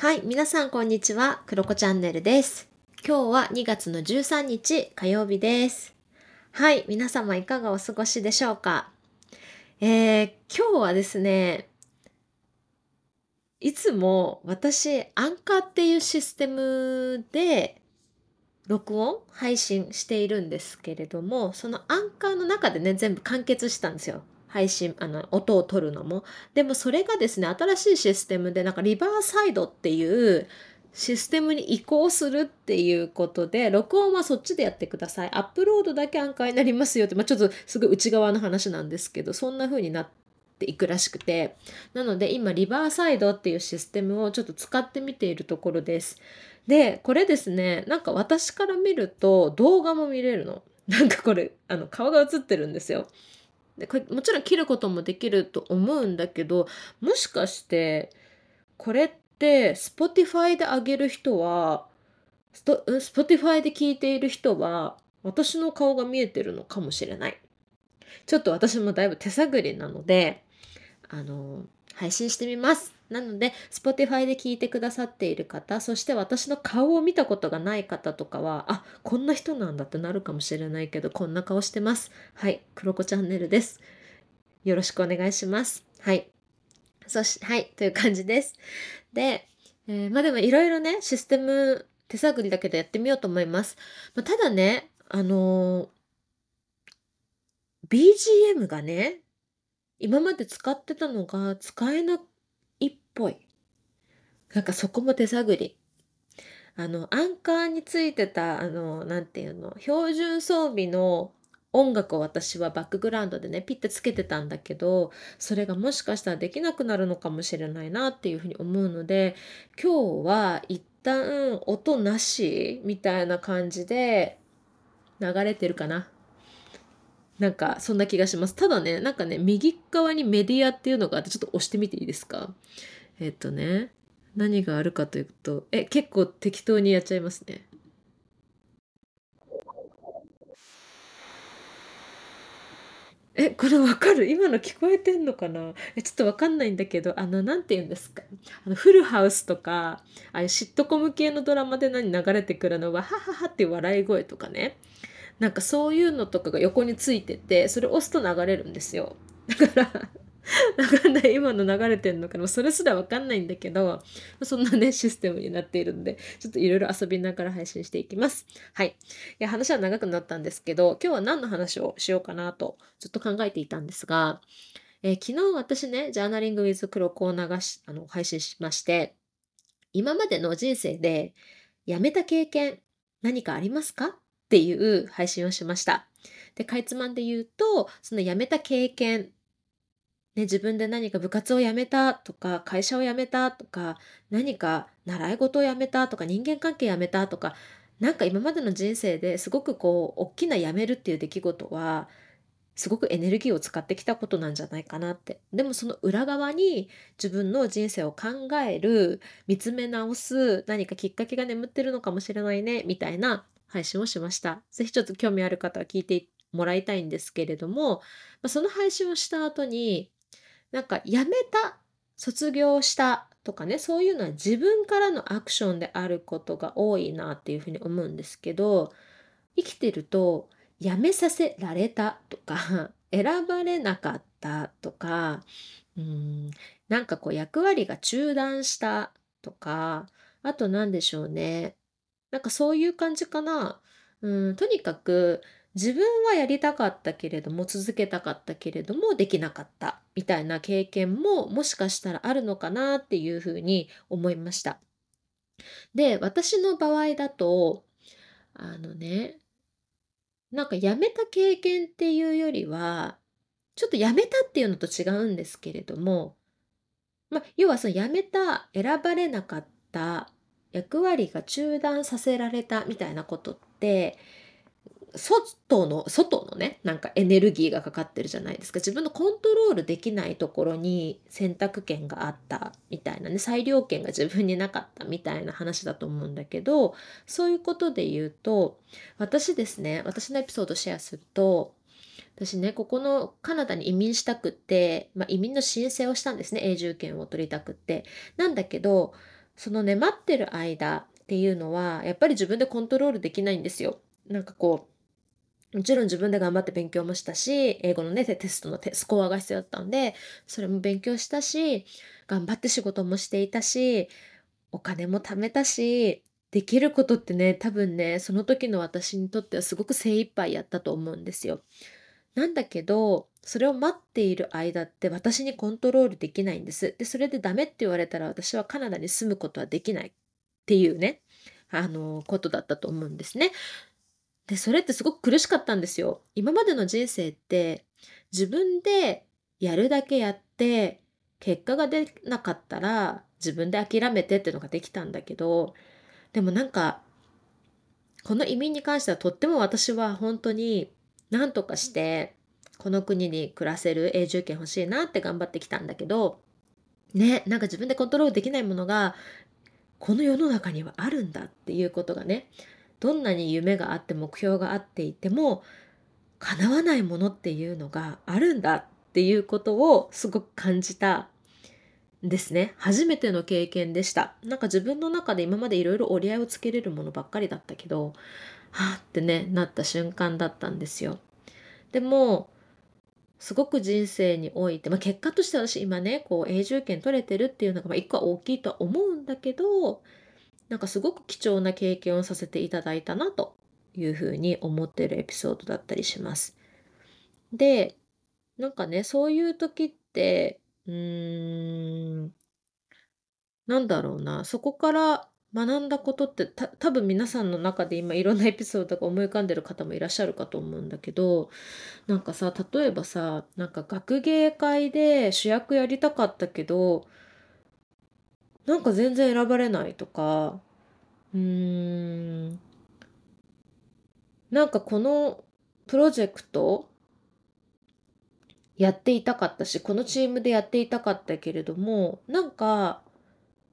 はい、皆さんこんにちは。クロコチャンネルです。今日は2月の13日火曜日です。はい、皆様いかがお過ごしでしょうか？えー、今日はですね、いつも私、アンカーっていうシステムで録音、配信しているんですけれども、そのアンカーの中でね、全部完結したんですよ。配信、あの、音を取るのも。でもそれがですね、新しいシステムで、なんかリバーサイドっていうシステムに移行するっていうことで、録音はそっちでやってください。アップロードだけアンカーになりますよって、まあ、ちょっとすごい内側の話なんですけど、そんな風になっていくらしくて。なので今、リバーサイドっていうシステムをちょっと使ってみているところです。で、これですね、なんか私から見ると動画も見れるの。なんかこれ、あの、顔が映ってるんですよ。でこれもちろん切ることもできると思うんだけどもしかしてこれって Spotify で上げる人は Spotify で聞いている人は私の顔が見えてるのかもしれない。ちょっと私もだいぶ手探りなのであの配信してみます。なので Spotify で聞いてくださっている方そして私の顔を見たことがない方とかはあこんな人なんだってなるかもしれないけどこんな顔してます。はいクロコチャンネルです。よろしくお願いします。はい。そしはいという感じです。で、えーまあでもいろいろねシステム手探りだけどやってみようと思います、まあ、ただねあのー BGM がね今まで使ってたのが使えないっぽい。なんかそこも手探り。あの、アンカーについてた、あの、なんていうの、標準装備の音楽を私はバックグラウンドでね、ピッてつけてたんだけど、それがもしかしたらできなくなるのかもしれないなっていうふうに思うので、今日は一旦音なしみたいな感じで流れてるかな。なんかそんな気がします。ただね、なんかね、右側にメディアっていうのがあって、ちょっと押してみていいですか？えっとね、何があるかというと、え、結構適当にやっちゃいますね。え、これわかる？今の聞こえてんのかな？え、ちょっとわかんないんだけど、あの、なんて言うんですか？あの、フルハウスとか、ああいうシットコム系のドラマで何流れてくるのは、はははっていう笑い声とかね。なんかそういうのとかが横についてて、それ押すと流れるんですよ。だから、わかんない。今の流れてんのかなそれすらわかんないんだけど、そんなね、システムになっているので、ちょっといろいろ遊びながら配信していきます。はい。いや、話は長くなったんですけど、今日は何の話をしようかなと、ずっと考えていたんですが、えー昨日私ね、ジャーナリング with 黒子を流し、あの、配信しまして、今までの人生で辞めた経験、何かありますか？っていう配信をしました。で、かいつまんで言うと、その辞めた経験、ね、自分で何か部活を辞めたとか、会社を辞めたとか、何か習い事を辞めたとか、人間関係辞めたとか、なんか今までの人生ですごくこう、大きな辞めるっていう出来事は、すごくエネルギーを使ってきたことなんじゃないかなって。でもその裏側に自分の人生を考える、見つめ直す、何かきっかけが眠ってるのかもしれないね、みたいな配信をしました。ぜひちょっと興味ある方は聞いてもらいたいんですけれども、まあ、その配信をした後に、なんか辞めた、卒業したとかね、そういうのは自分からのアクションであることが多いなっていうふうに思うんですけど、生きてると辞めさせられたとか、選ばれなかったとか、うん、なんかこう役割が中断したとか、あと何でしょうね。なんかそういう感じかな。うん、とにかく自分はやりたかったけれども続けたかったけれどもできなかったみたいな経験ももしかしたらあるのかなっていうふうに思いました。で、私の場合だと、あのね、なんか辞めた経験っていうよりは、ちょっと辞めたっていうのと違うんですけれども、まあ、要はその辞めた、選ばれなかった、役割が中断させられたみたいなことって、外の、外のね、なんかエネルギーがかかってるじゃないですか。自分のコントロールできないところに選択権があったみたいなね、裁量権が自分になかったみたいな話だと思うんだけど、そういうことで言うと、私ですね、私のエピソードシェアすると、私ね、ここのカナダに移民したくって、まあ、移民の申請をしたんですね、永住権を取りたくって。なんだけど、そのね待ってる間っていうのはやっぱり自分でコントロールできないんですよ。なんかこうもちろん自分で頑張って勉強もしたし英語のねテストのスコアが必要だったんでそれも勉強したし頑張って仕事もしていたしお金も貯めたしできることってね多分ねその時の私にとってはすごく精一杯やったと思うんですよ。なんだけどそれを待っている間って私にコントロールできないんです。でそれでダメって言われたら私はカナダに住むことはできないっていうねあのことだったと思うんですね。でそれってすごく苦しかったんですよ。今までの人生って自分でやるだけやって結果が出なかったら自分で諦めてっていうのができたんだけどでもなんかこの移民に関してはとっても私は本当に何とかしてこの国に暮らせる永住権欲しいなって頑張ってきたんだけどねなんか自分でコントロールできないものがこの世の中にはあるんだっていうことがねどんなに夢があって目標があっていても叶わないものっていうのがあるんだっていうことをすごく感じたですね。初めての経験でした。なんか自分の中で今までいろいろ折り合いをつけれるものばっかりだったけどはあってねなった瞬間だったんですよ。でもすごく人生において、まあ、結果として私今ねこう永住権取れてるっていうのが一個は大きいとは思うんだけどなんかすごく貴重な経験をさせていただいたなというふうに思ってるエピソードだったりします。でなんかねそういう時ってうーんなんだろうなそこから学んだことってた多分皆さんの中で今いろんなエピソードが思い浮かんでる方もいらっしゃるかと思うんだけどなんかさ例えばさなんか学芸会で主役やりたかったけどなんか全然選ばれないとか。うーん。なんかこのプロジェクトやっていたかったしこのチームでやっていたかったけれどもなんか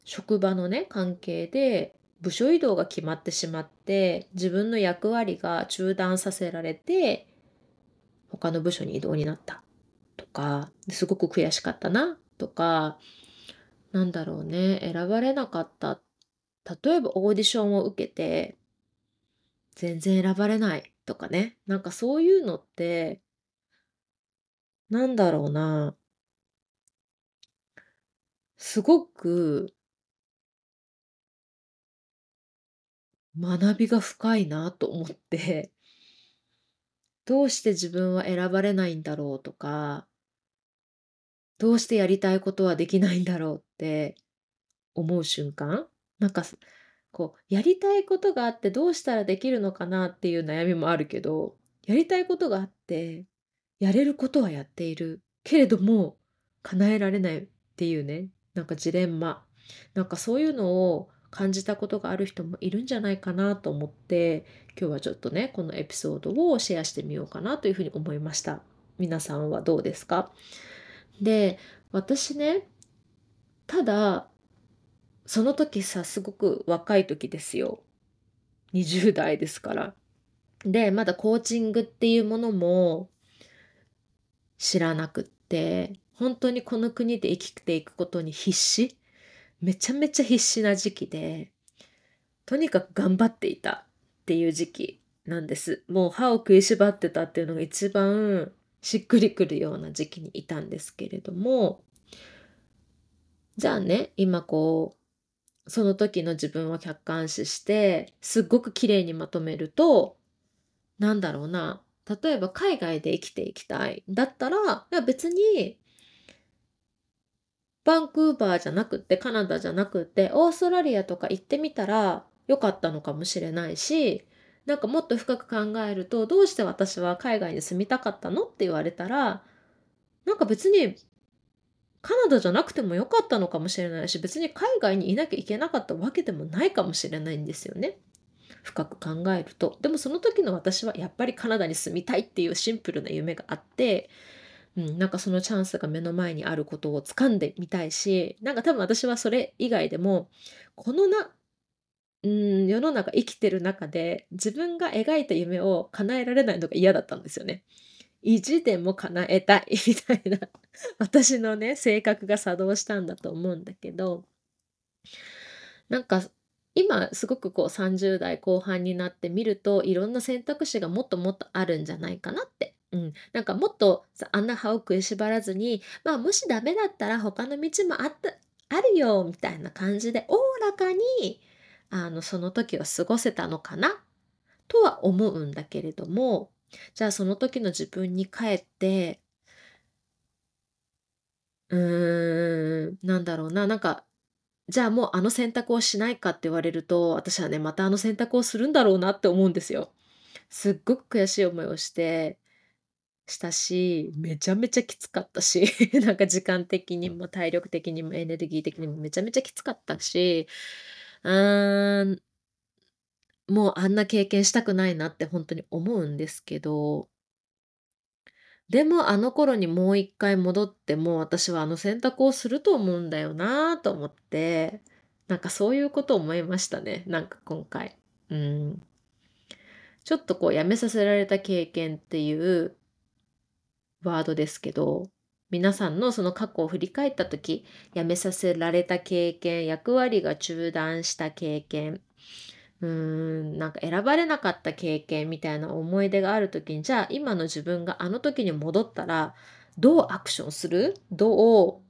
職場のね関係で部署移動が決まってしまって自分の役割が中断させられて他の部署に移動になったとかすごく悔しかったなとかなんだろうね。選ばれなかった。例えばオーディションを受けて全然選ばれない。とかね。なんかそういうのってなんだろうな。すごく学びが深いなと思って。どうして自分は選ばれないんだろうとか。どうしてやりたいことはできないんだろうって思う瞬間？なんかこうやりたいことがあってどうしたらできるのかなっていう悩みもあるけどやりたいことがあってやれることはやっている。けれども叶えられないっていうねなんかジレンマ。なんかそういうのを感じたことがある人もいるんじゃないかなと思って今日はちょっとねこのエピソードをシェアしてみようかなというふうに思いました。皆さんはどうですか？で私ねただその時さすごく若い時ですよ。20代ですから。でまだコーチングっていうものも知らなくって本当にこの国で生きていくことに必死。めちゃめちゃ必死な時期で、とにかく頑張っていたっていう時期なんです。もう歯を食いしばってたっていうのが一番しっくりくるような時期にいたんですけれども、じゃあね、今こう、その時の自分を客観視して、すっごく綺麗にまとめると、なんだろうな、例えば海外で生きていきたい。だったら、別にバンクーバーじゃなくってカナダじゃなくってオーストラリアとか行ってみたらよかったのかもしれないしなんかもっと深く考えるとどうして私は海外に住みたかったのって言われたらなんか別にカナダじゃなくてもよかったのかもしれないし別に海外にいなきゃいけなかったわけでもないかもしれないんですよね。深く考えるとでもその時の私はやっぱりカナダに住みたいっていうシンプルな夢があってうん、なんかそのチャンスが目の前にあることを掴んでみたいしなんか多分私はそれ以外でもこのなうん世の中生きてる中で自分が描いた夢を叶えられないのが嫌だったんですよね。意地でも叶えたい みたいな私のね性格が作動したんだと思うんだけどなんか今すごくこう30代後半になってみるといろんな選択肢がもっともっとあるんじゃないかなって。うん、なんかもっとあんな歯を食いしばらずにまあもしダメだったら他の道もあったあるよみたいな感じでおおらかにあのその時は過ごせたのかな？とは思うんだけれどもじゃあその時の自分に帰ってうーんなんだろうななんかじゃあもうあの選択をしないかって言われると、私はね、またあの選択をするんだろうなって思うんですよ。すっごく悔しい思いをして、したし、めちゃめちゃきつかったし、なんか時間的にも体力的にもエネルギー的にもめちゃめちゃきつかったし、うーん、もうあんな経験したくないなって本当に思うんですけど、でもあの頃にもう一回戻っても私はあの選択をすると思うんだよなと思ってなんかそういうことを思いましたね。なんか今回。うん。ちょっとこうやめさせられた経験っていうワードですけど。皆さんのその過去を振り返った時辞めさせられた経験役割が中断した経験うーん、なんか選ばれなかった経験みたいな思い出がある時に、じゃあ今の自分があの時に戻ったら、どうアクションする？どう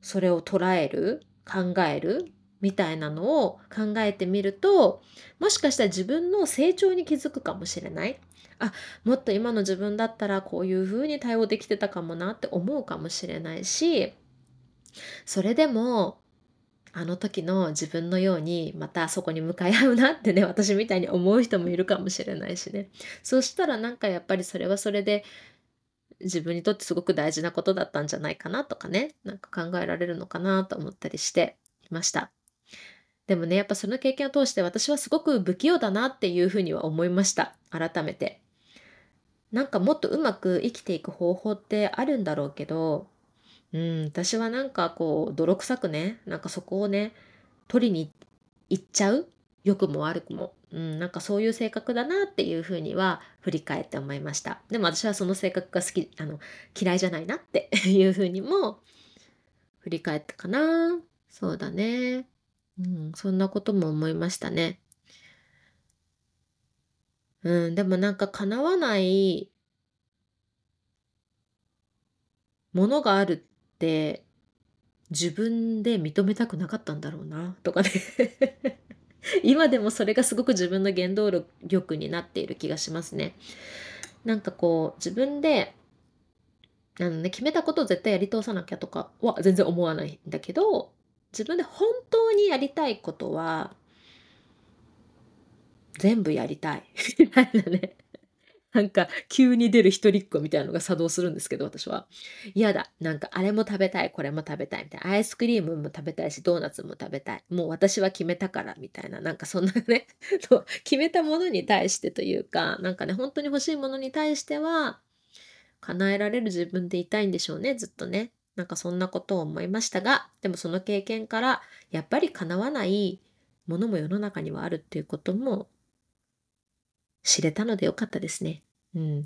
それを捉える？考える？みたいなのを考えてみると、もしかしたら自分の成長に気づくかもしれない。あ、もっと今の自分だったらこういうふうに対応できてたかもなって思うかもしれないし、それでもあの時の自分のようにまたそこに向かい合うなってね 私みたいに思う人もいるかもしれないしねそしたらなんかやっぱりそれはそれで自分にとってすごく大事なことだったんじゃないかなとかねなんか考えられるのかなと思ったりしていましたでもねやっぱその経験を通して私はすごく不器用だなっていうふうには思いました。改めて。なんかもっとうまく生きていく方法ってあるんだろうけどうん、私はなんかこう泥臭くねなんかそこをね取りに行っちゃう？良くも悪くも、うん、なんかそういう性格だなっていうふうには振り返って思いました。でも私はその性格が好きあの嫌いじゃないなっていうふうにも振り返ったかな。そうだね。うんそんなことも思いましたねうんでもなんか叶わないものがあるって自分で認めたくなかったんだろうなとかね 今でもそれがすごく自分の原動力になっている気がしますね。なんかこう自分であのね決めたことを絶対やり通さなきゃとかは全然思わないんだけど自分で本当にやりたいことは全部やりたい。みたいなねなんか急に出る一人っ子みたいなのが作動するんですけど私は。嫌だ。なんかあれも食べたい。これも食べたいみたいな。アイスクリームも食べたいしドーナツも食べたい。もう私は決めたからみたいな。なんかそんなね 決めたものに対してというかなんかね本当に欲しいものに対しては叶えられる自分でいたいんでしょうね。ずっとね。なんかそんなことを思いましたがでもその経験からやっぱり叶わないものも世の中にはあるっていうことも知れたのでよかったですね。うん。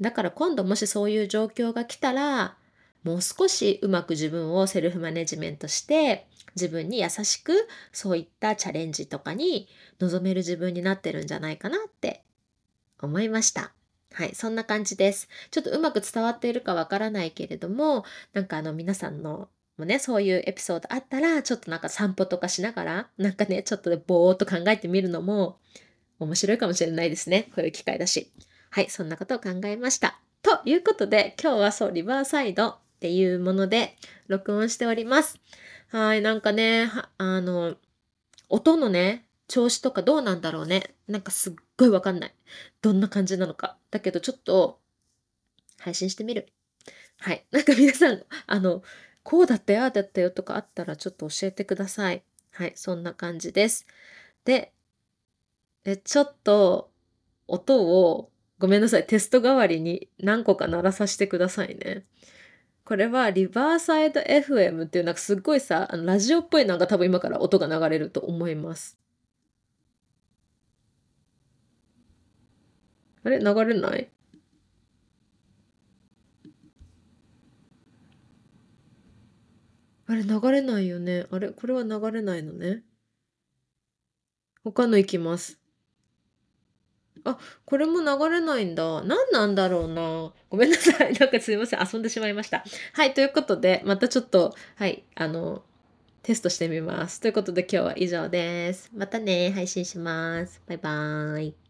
だから今度もしそういう状況が来たら、もう少しうまく自分をセルフマネジメントして自分に優しくそういったチャレンジとかに臨める自分になってるんじゃないかなって思いました。はい、そんな感じです。ちょっとうまく伝わっているかわからないけれども、なんかあの皆さんのもね、そういうエピソードあったら、ちょっとなんか散歩とかしながら、なんかね、ちょっとぼーっと考えてみるのも面白いかもしれないですね。こういう機会だし。はい、そんなことを考えました。ということで、今日はそう、リバーサイドっていうもので録音しております。はい、なんかね、あの、音のね、調子とかどうなんだろうね。なんかすっごいわかんない。どんな感じなのか。だけどちょっと、配信してみる。はい。なんか皆さん、あの、こうだったよ、だったよとかあったらちょっと教えてください。はい、そんな感じです。で、え、ちょっと音をごめんなさい、テスト代わりに何個か鳴らさせてくださいね。これはリバーサイド FM っていうなんかすっごいさ、あのラジオっぽいなんか多分今から音が流れると思います。あれ？流れない？あれ流れないよね。あれ？これは流れないのね。他のいきます。あ、これも流れないんだ。何なんだろうな。ごめんなさい。なんかすいません。遊んでしまいました。はい、ということで、またちょっと、はい、あの、テストしてみます。ということで今日は以上です。またね、配信します。バイバーイ。